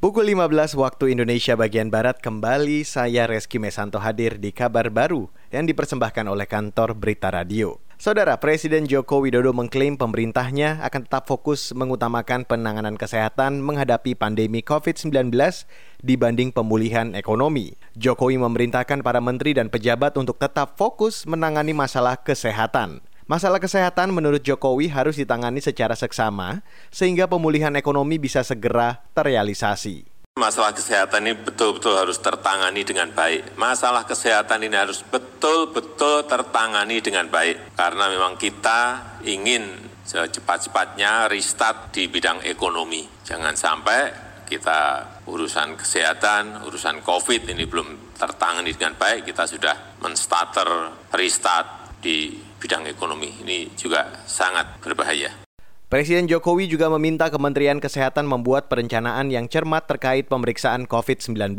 Pukul 15 waktu Indonesia bagian Barat kembali saya Reski Mesanto hadir di kabar baru yang dipersembahkan oleh kantor Berita Radio. Saudara Presiden Joko Widodo mengklaim pemerintahnya akan tetap fokus mengutamakan penanganan kesehatan menghadapi pandemi COVID-19 dibanding pemulihan ekonomi. Jokowi memerintahkan para menteri dan pejabat untuk tetap fokus menangani masalah kesehatan. Masalah kesehatan menurut Jokowi harus ditangani secara seksama sehingga pemulihan ekonomi bisa segera terrealisasi. Masalah kesehatan ini betul-betul harus tertangani dengan baik. Masalah kesehatan ini harus betul-betul tertangani dengan baik. Karena memang kita ingin secepat-cepatnya restart di bidang ekonomi. Jangan sampai kita urusan kesehatan, urusan COVID ini belum tertangani dengan baik, kita sudah menstarter restart di bidang ekonomi ini juga sangat berbahaya. Presiden Jokowi juga meminta Kementerian Kesehatan membuat perencanaan yang cermat terkait pemeriksaan COVID-19.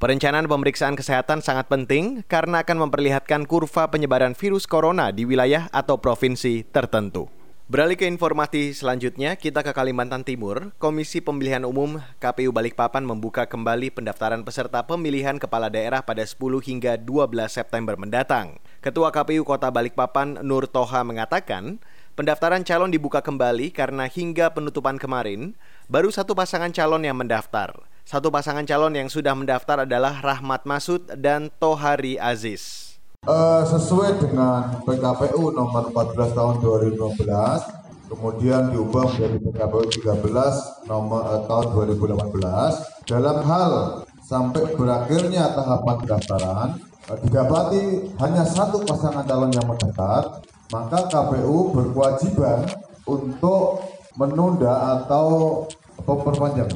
Perencanaan pemeriksaan kesehatan sangat penting karena akan memperlihatkan kurva penyebaran virus corona di wilayah atau provinsi tertentu. Beralih ke informasi selanjutnya, kita ke Kalimantan Timur. Komisi Pemilihan Umum KPU Balikpapan membuka kembali pendaftaran peserta pemilihan kepala daerah pada 10 hingga 12 September mendatang. Ketua KPU Kota Balikpapan Nur Toha mengatakan, pendaftaran calon dibuka kembali karena hingga penutupan kemarin, baru satu pasangan calon yang mendaftar. Satu pasangan calon yang sudah mendaftar adalah Rahmat Masud dan Tohari Aziz. Uh, sesuai dengan PKPU nomor 14 tahun 2015, kemudian diubah menjadi PKPU 13 nomor uh, tahun 2018. Dalam hal sampai berakhirnya tahapan pendaftaran, didapati hanya satu pasangan calon yang mendaftar, maka KPU berkewajiban untuk menunda atau memperpanjang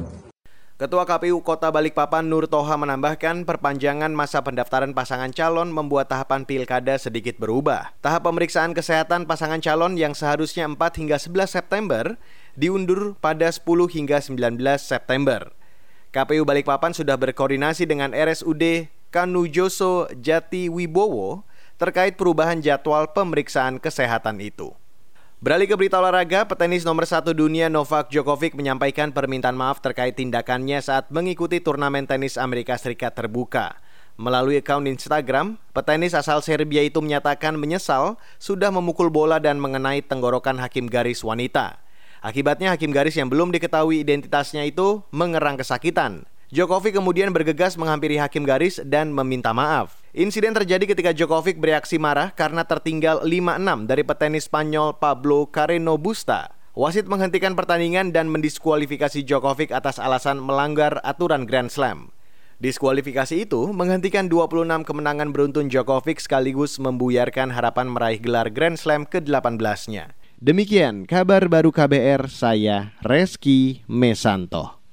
Ketua KPU Kota Balikpapan Nur Toha menambahkan perpanjangan masa pendaftaran pasangan calon membuat tahapan pilkada sedikit berubah. Tahap pemeriksaan kesehatan pasangan calon yang seharusnya 4 hingga 11 September diundur pada 10 hingga 19 September. KPU Balikpapan sudah berkoordinasi dengan RSUD Kanujoso Jati Wibowo terkait perubahan jadwal pemeriksaan kesehatan itu. Beralih ke berita olahraga, petenis nomor satu dunia Novak Djokovic menyampaikan permintaan maaf terkait tindakannya saat mengikuti turnamen tenis Amerika Serikat terbuka. Melalui akun Instagram, petenis asal Serbia itu menyatakan menyesal sudah memukul bola dan mengenai tenggorokan hakim garis wanita. Akibatnya hakim garis yang belum diketahui identitasnya itu mengerang kesakitan. Djokovic kemudian bergegas menghampiri hakim garis dan meminta maaf. Insiden terjadi ketika Djokovic bereaksi marah karena tertinggal 5-6 dari petenis Spanyol Pablo Carreno Busta. Wasit menghentikan pertandingan dan mendiskualifikasi Djokovic atas alasan melanggar aturan Grand Slam. Diskualifikasi itu menghentikan 26 kemenangan beruntun Djokovic sekaligus membuyarkan harapan meraih gelar Grand Slam ke-18-nya. Demikian kabar baru KBR, saya Reski Mesanto.